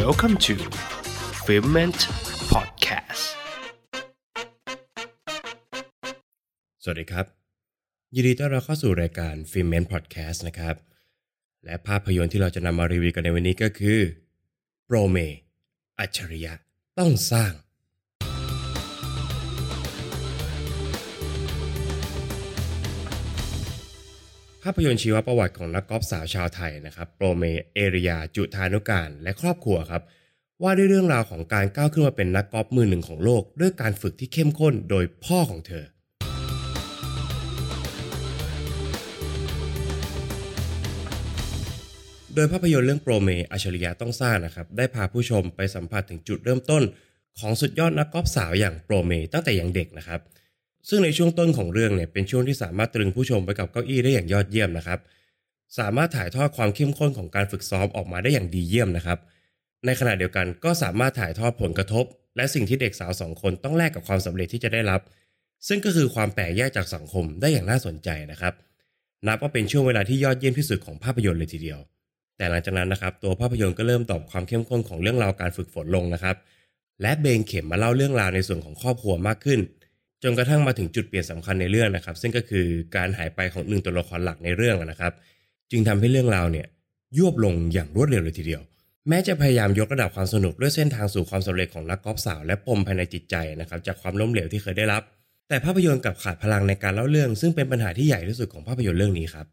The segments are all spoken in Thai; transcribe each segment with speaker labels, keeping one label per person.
Speaker 1: Welcome to f i l m e n t Podcast
Speaker 2: สวัสดีครับ ยินดีต้อนรับเข้าสู่รายการ f i l m e n t Podcast นะครับ และภาพยนตร์ที่เราจะนำมารีวิวกันในวันนี้ก็คือ โปรเม อัจฉริยะต้องสร้าง ภาพยนตร์ชีวประวัติของนักกอล์ฟสาวชาวไทยนะครับโปรเมเอริยาจุธานุการและครอบครัวครับว่าด้วยเรื่องราวของการก้าวขึ้นมาเป็นนักกอล์ฟมือหนึ่งของโลก ด้วยการฝึกที่เข้มข้นโดยพ่อของเธอ โดยภาพยนตร์เรื่องโปรเมอัจฉริยะต้องสร้างนะครับ ได้พาผู้ชมไปสัมผัสถึงจุดเริ่มต้น ของสุดยอดนักกอล์ฟสาวอย่างโปรเมตั้งแต่ยังเด็กนะครับ ซึ่งในช่วงต้นของเรื่องเนี่ยเป็นช่วงที่สามารถตรึงผู้ชมไปกับเก้าอี้ได้อย่างยอดเยี่ยมนะครับ สามารถถ่ายทอดความเข้มข้นของการฝึกซ้อมออกมาได้อย่างดีเยี่ยมนะครับ ในขณะเดียวกันก็สามารถถ่ายทอดผลกระทบ และสิ่งที่เด็กสาวสองคนต้องแลกกับความสำเร็จที่จะได้รับ ซึ่งก็คือความแปลกแยกจากสังคมได้อย่างน่าสนใจนะครับ นับว่าเป็นช่วงเวลาที่ยอดเยี่ยมที่สุดของภาพยนตร์เลยทีเดียว แต่หลังจากนั้นนะครับตัวภาพยนตร์ก็เริ่มตอบความเข้มข้นของเรื่องราวการฝึกฝนลงนะครับ และเบนเข็มมาเล่าเรื่องราวในส่วนของครอบครัวมากขึ้น จนกระทั่งมาถึงจุดเปลี่ยนสำคัญในเรื่องนะครับ ซึ่งก็คือการหายไปของหนึ่งตัวละครหลักในเรื่องนะครับ จึงทำให้เรื่องราวเนี่ยยวบลงอย่างรวดเร็วเลยทีเดียว แม้จะพยายามยกระดับความสนุกด้วยเส้นทางสู่ความสำเร็จของนักกอล์ฟสาวและปมภายในจิตใจนะครับจากความล้มเหลวที่เคยได้รับ แต่ภาพยนตร์กลับขาดพลังในการเล่าเรื่อง ซึ่งเป็นปัญหาที่ใหญ่ที่สุดของภาพยนตร์เรื่องนี้ครับ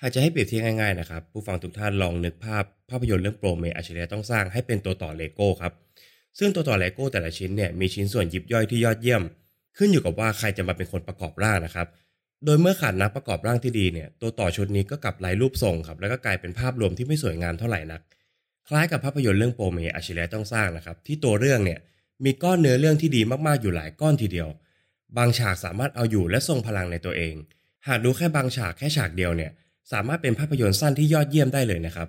Speaker 2: หากจะให้เปรียบเทียบง่ายๆนะครับผู้ฟังทุกท่านลองนึกภาพภาพยนตร์เรื่องโปรเมอัจฉริยะต้องสร้างให้เป็นตัวต่อเลโก้ครับซึ่งตัวต่อเลโก้แต่ละชิ้นเนี่ยมีชิ้นส่วนยิบย่อยที่ยอดเยี่ยม ขึ้นอยู่กับว่าใครจะมาเป็นคนประกอบร่างนะครับ โดยเมื่อขาดนักประกอบร่างที่ดีเนี่ย ตัวต่อชุดนี้ก็กลับไร้รูปทรงครับ แล้วก็กลายเป็นภาพรวมที่ไม่สวยงามเท่าไหร่นัก คล้ายกับภาพยนตร์เรื่องโปรเมอัจฉริยะต้องสร้างนะครับ ที่ตัวเรื่องเนี่ยมีก้อนเนื้อเรื่องที่ดีมากๆอยู่หลายก้อนทีเดียว บางฉากสามารถเอาอยู่และทรงพลังในตัวเอง หากดูแค่บางฉากแค่ฉากเดียวเนี่ย สามารถเป็นภาพยนตร์สั้นที่ยอดเยี่ยมได้เลยนะครับ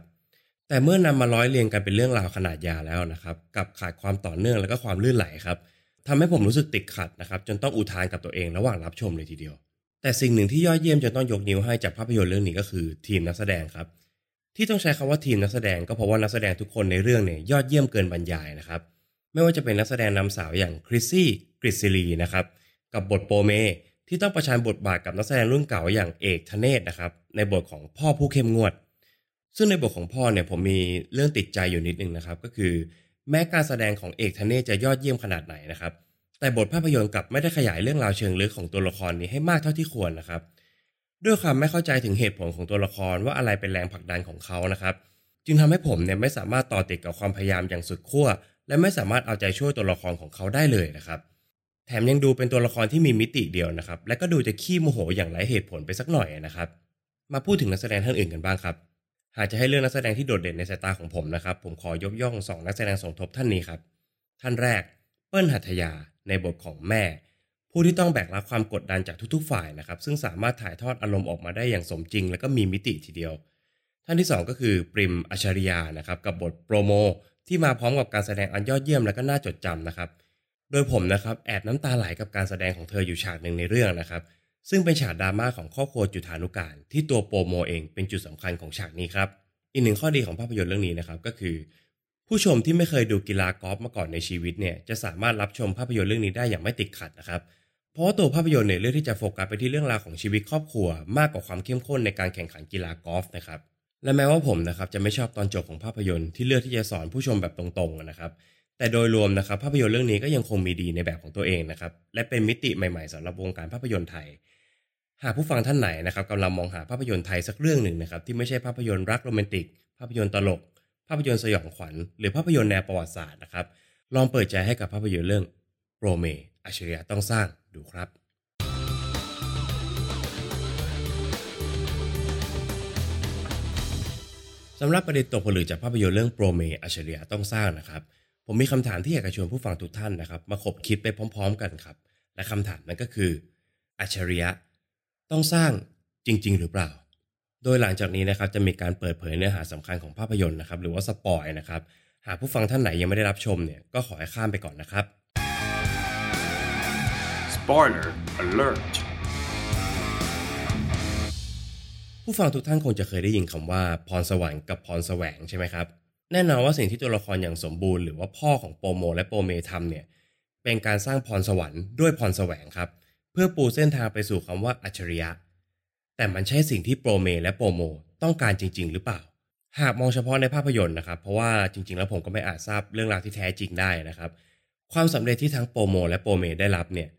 Speaker 2: แต่เมื่อนำมาร้อยเรียงกันเป็นเรื่องราวขนาดยาแล้วนะครับ กับขาดความต่อเนื่องและก็ความลื่นไหลครับ ทำให้ผมรู้สึกติดขัดนะครับ จนต้องอุทานกับตัวเองระหว่างรับชมเลยทีเดียว แต่สิ่งหนึ่งที่ยอดเยี่ยมจนต้องยกนิ้วให้จากภาพยนตร์เรื่องนี้ก็คือทีมนักแสดงครับ ที่ต้องใช้คำว่าทีมนักแสดงก็เพราะว่านักแสดงทุกคนในเรื่องเนี่ยยอดเยี่ยมเกินบรรยายนะครับ ไม่ว่าจะเป็นนักแสดงนำสาวอย่างคริสซี่กริซิลีนะครับกับบทโปเมที่ต้องประชันบทบาทกับนักแสดงรุ่นเก่าอย่างเอกธเนศนะครับในบทของพ่อผู้เข้มงวด ซึ่งในบทของพ่อเนี่ยผมมีเรื่องติดใจอยู่นิดนึงนะครับ ก็คือ แม้การแสดงของเอกธเนศจะยอดเยี่ยมขนาดไหนนะครับ แต่บทภาพยนตร์กลับไม่ได้ขยายเรื่องราวเชิงลึกของตัวละครนี้ให้มากเท่าที่ควรนะครับ ด้วยความไม่เข้าใจถึงเหตุผลของตัวละครว่าอะไรเป็นแรงผลักดันของเขานะครับ จึงทำให้ผมเนี่ยไม่สามารถต่อติดกับความพยายามอย่างสุดขั้วและไม่สามารถเอาใจช่วยตัวละครของเขาได้เลยนะครับ แถมยังดูเป็นตัวละครที่มีมิติเดียวนะครับ และก็ดูจะขี้โมโหอย่างไร้เหตุผลไปสักหน่อยนะครับ มาพูดถึงนักแสดงท่านอื่นกันบ้างครับ หากจะให้เลือกนักแสดงที่โดดเด่นในสายตาของผมนะครับ ผมขอยกย่องสองนักแสดงสมทบท่านนี้ครับ ท่านแรกเปิ้ลหัตถยาในบทของแม่ ผู้ที่ต้องแบกรับความกดดันจากทุกๆฝ่ายนะครับ ซึ่งสามารถถ่ายทอดอารมณ์ออกมาได้อย่างสมจริง และก็มีมิติทีเดียว ท่านที่ 2 ก็คือปริมอัชริยานะครับกับบทโปรโมที่มาพร้อมกับการแสดงอันยอดเยี่ยมและก็น่าจดจำนะครับ โดยผมนะครับแอบน้ำตาไหลกับการแสดงของเธออยู่ฉากหนึ่งในเรื่องนะครับ ซึ่งเป็นฉากดราม่าของครอบครัวจุฑานุการ ที่ตัวโปรโมเองเป็นจุดสำคัญของฉากนี้ครับ อีกหนึ่งข้อดีของภาพยนตร์เรื่องนี้นะครับก็คือ ผู้ชมที่ไม่เคยดูกีฬากอล์ฟมาก่อนในชีวิตเนี่ยจะสามารถรับชมภาพยนตร์เรื่องนี้ได้อย่างไม่ติดขัดนะครับเพราะว่าตัวภาพยนตร์เนี่ยเลือกที่จะโฟกัสไปที่เรื่องราวของชีวิตครอบครัว มากกว่าความเข้มข้นในการแข่งขันกีฬากอล์ฟนะครับและแม้ว่าผมนะครับจะไม่ชอบตอนจบของภาพยนตร์ที่เลือกที่จะสอนผู้ชมแบบตรงๆนะครับแต่โดยรวมนะครับภาพยนตร์เรื่องนี้ก็ยังคงมีดีในแบบของตัวเองนะครับและเป็นมิติใหม่ ๆสำหรับวงการภาพยนตร์ไทย หากผู้ฟังท่านไหนนะครับกำลังมองหาภาพยนตร์ไทยสักเรื่องหนึ่งนะครับที่ไม่ใช่ภาพยนตร์รักโรแมนติก ภาพยนตร์ตลก ภาพยนตร์สยองขวัญ หรือภาพยนตร์แนวประวัติศาสตร์นะครับลองเปิดใจให้กับภาพยนตร์เรื่องโปรเมอัจฉริยะต้องสร้างดูครับสำหรับประเด็นตกผลึกจากภาพยนตร์เรื่องโปรเมอัจฉริยะต้องสร้างนะครับ ผมมีคำถามที่อยากจะชวนผู้ฟังทุกท่านนะครับ มาคบคิดไปพร้อม ๆ กันครับ และคำถามนั้นก็คือ อัจฉริยะ ต้องสร้างจริง ๆ หรือเปล่า โดยหลังจากนี้นะครับจะมีการเปิดเผยเนื้อหาสำคัญของภาพยนตร์นะครับหรือว่าสปอยนะครับหากผู้ฟังท่านไหนยังไม่ได้รับชมเนี่ยก็ขอให้ข้ามไปก่อนนะครับ
Speaker 1: Spoiler alert
Speaker 2: ผู้ฟังทุกท่านคงจะเคยได้ยินคำว่าพรสวรรค์กับพรแสวงใช่ไหมครับ แน่นอนว่าสิ่งที่ตัวละครอย่างสมบูรณ์หรือว่าพ่อของโปโมและโปเมทำเนี่ยเป็นการสร้างพรสวรรค์ด้วยพรแสวงครับ เพื่อปูเส้นทางไปสู่คำว่าอัจฉริยะ แต่มันใช่สิ่งที่โปรเมและโปรโมต้องการจริง ๆ หรือเปล่า หากมองเฉพาะในภาพยนตร์นะครับ เพราะว่าจริง ๆ แล้วผมก็ไม่อาจทราบเรื่องราวที่แท้จริงได้นะครับ ความสำเร็จที่ทั้งโปรโมและโปรเมได้รับเนี่ย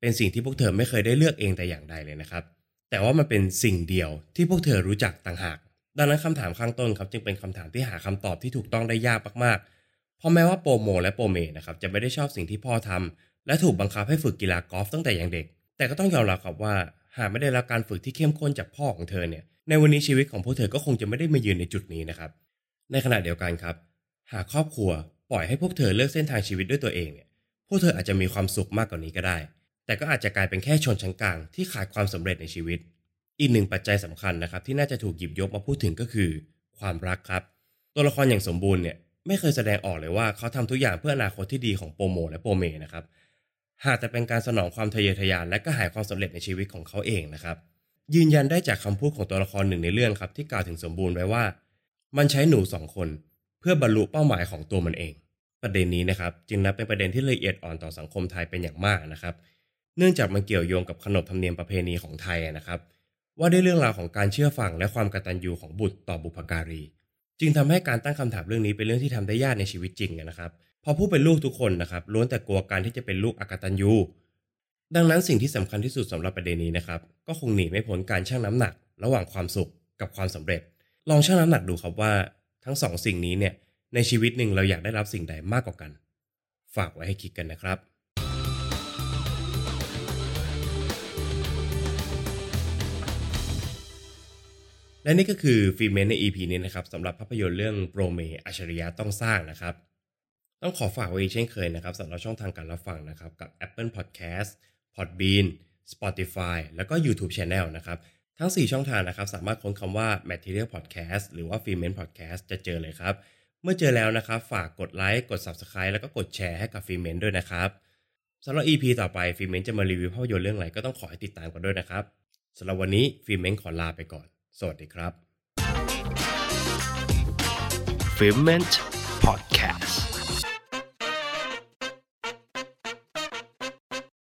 Speaker 2: เป็นสิ่งที่พวกเธอไม่เคยได้เลือกเองแต่อย่างใดเลยนะครับ แต่ว่ามันเป็นสิ่งเดียวที่พวกเธอรู้จักต่างหาก ดังนั้นคำถามข้างต้นครับจึงเป็นคำถามที่หาคำตอบที่ถูกต้องได้ยากมากๆ เพราะแม้ว่าโปรโมและโปรเมนะครับจะไม่ได้ชอบสิ่งที่พ่อทำ และถูกบังคับให้ฝึกกีฬากอล์ฟตั้งแต่อย่างเด็ก แต่ก็ต้องยอมรับครับว่าหากไม่ได้รับการฝึกที่เข้มข้นจากพ่อของเธอเนี่ย ในวันนี้ชีวิตของพวกเธอก็คงจะไม่ได้มายืนในจุดนี้นะครับ ในขณะเดียวกันครับ หากครอบครัวปล่อยให้พวกเธอเลือกเส้นทางชีวิตด้วยตัวเองเนี่ย พวกเธออาจจะมีความสุขมากกว่านี้ก็ได้ แต่ก็อาจจะกลายเป็นแค่ชนชั้นกลางที่ขาดความสำเร็จในชีวิต อีกหนึ่งปัจจัยสำคัญนะครับที่น่าจะถูกหยิบยกมาพูดถึงก็คือ ความรักครับ ตัวละครอย่างสมบูรณ์เนี่ยไม่เคยแสดงออกเลยว่าเขาทำทุกอย่างเพื่ออนาคตที่ดีของโปโมและโปเมนะครับ หากแต่เป็นการสนองความทะเยอทะยานและก็หายความสำเร็จในชีวิตของเขาเองนะครับ ยืนยันได้จากคำพูดของตัวละครหนึ่งในเรื่องครับ ที่กล่าวถึงสมบูรณ์ไว้ว่า มันใช้หนูสองคน เพื่อบรรลุเป้าหมายของตัวมันเอง ประเด็นนี้นะครับ จึงนับเป็นประเด็นที่ละเอียดอ่อนต่อสังคมไทยเป็นอย่างมากนะครับ เนื่องจากมันเกี่ยวโยงกับขนบธรรมเนียมประเพณีของไทยนะครับ ว่าด้วยเรื่องราวของการเชื่อฟังและความกตัญญูของบุตรต่อบุพการี จึงทำให้การตั้งคำถามเรื่องนี้เป็นเรื่องที่ทำได้ยากในชีวิตจริงนะครับ เพอผู้เป็นลูกทุกคนนะครับล้วนแต่กลัวการที่จะเป็นลูกอากตัญญูดังนั้นสิ่งที่สำคัญที่สุดสำหรับประเด็นนี้นะครับ ก็คงหนีไม่พ้นการชั่งน้ำหนัก ระหว่างความสุขกับความสำเร็จ ลองชั่งน้ำหนักดูครับว่าทั้งสองสิ่งนี้เนี่ยในชีวิตหนึ่งเราอยากได้รับสิ่งใดมากกว่ากัน ฝากไว้ให้คิดกันนะครับและนี่ก็คือฟีเมนใน EP นี้นะครับสำหรับภาพยนตร์เรื่องโปรเมอัจฉริยะต้องสร้างนะครับ ต้องขอฝากไว้เช่นเคยนะครับสำหรับช่องทางการรับฟังนะครับกับ Apple Podcast Podbean Spotify แล้วก็ YouTube Channel นะครับ ทั้ง 4 ช่องทางนะครับ สามารถค้นคำว่า Material Podcast หรือว่า f e m e n t Podcast จะเจอเลยครับ เมื่อเจอแล้วนะครับ ฝากกดไลค์กด Subscribe แล้วก็กดแชร์ให้กับ f e m e n t ด้วยนะครับสำหรับ EP ต่อไป f e m e n จะมารีวิวภาพยนตร์เรื่องอะไรก็ต้องขอให้ติดตามกันด้วยนะครับสำหรับวันนี้ f e m e n ขอลาไปก่อน สวัสดีครับ
Speaker 1: f i l m e n t Podcast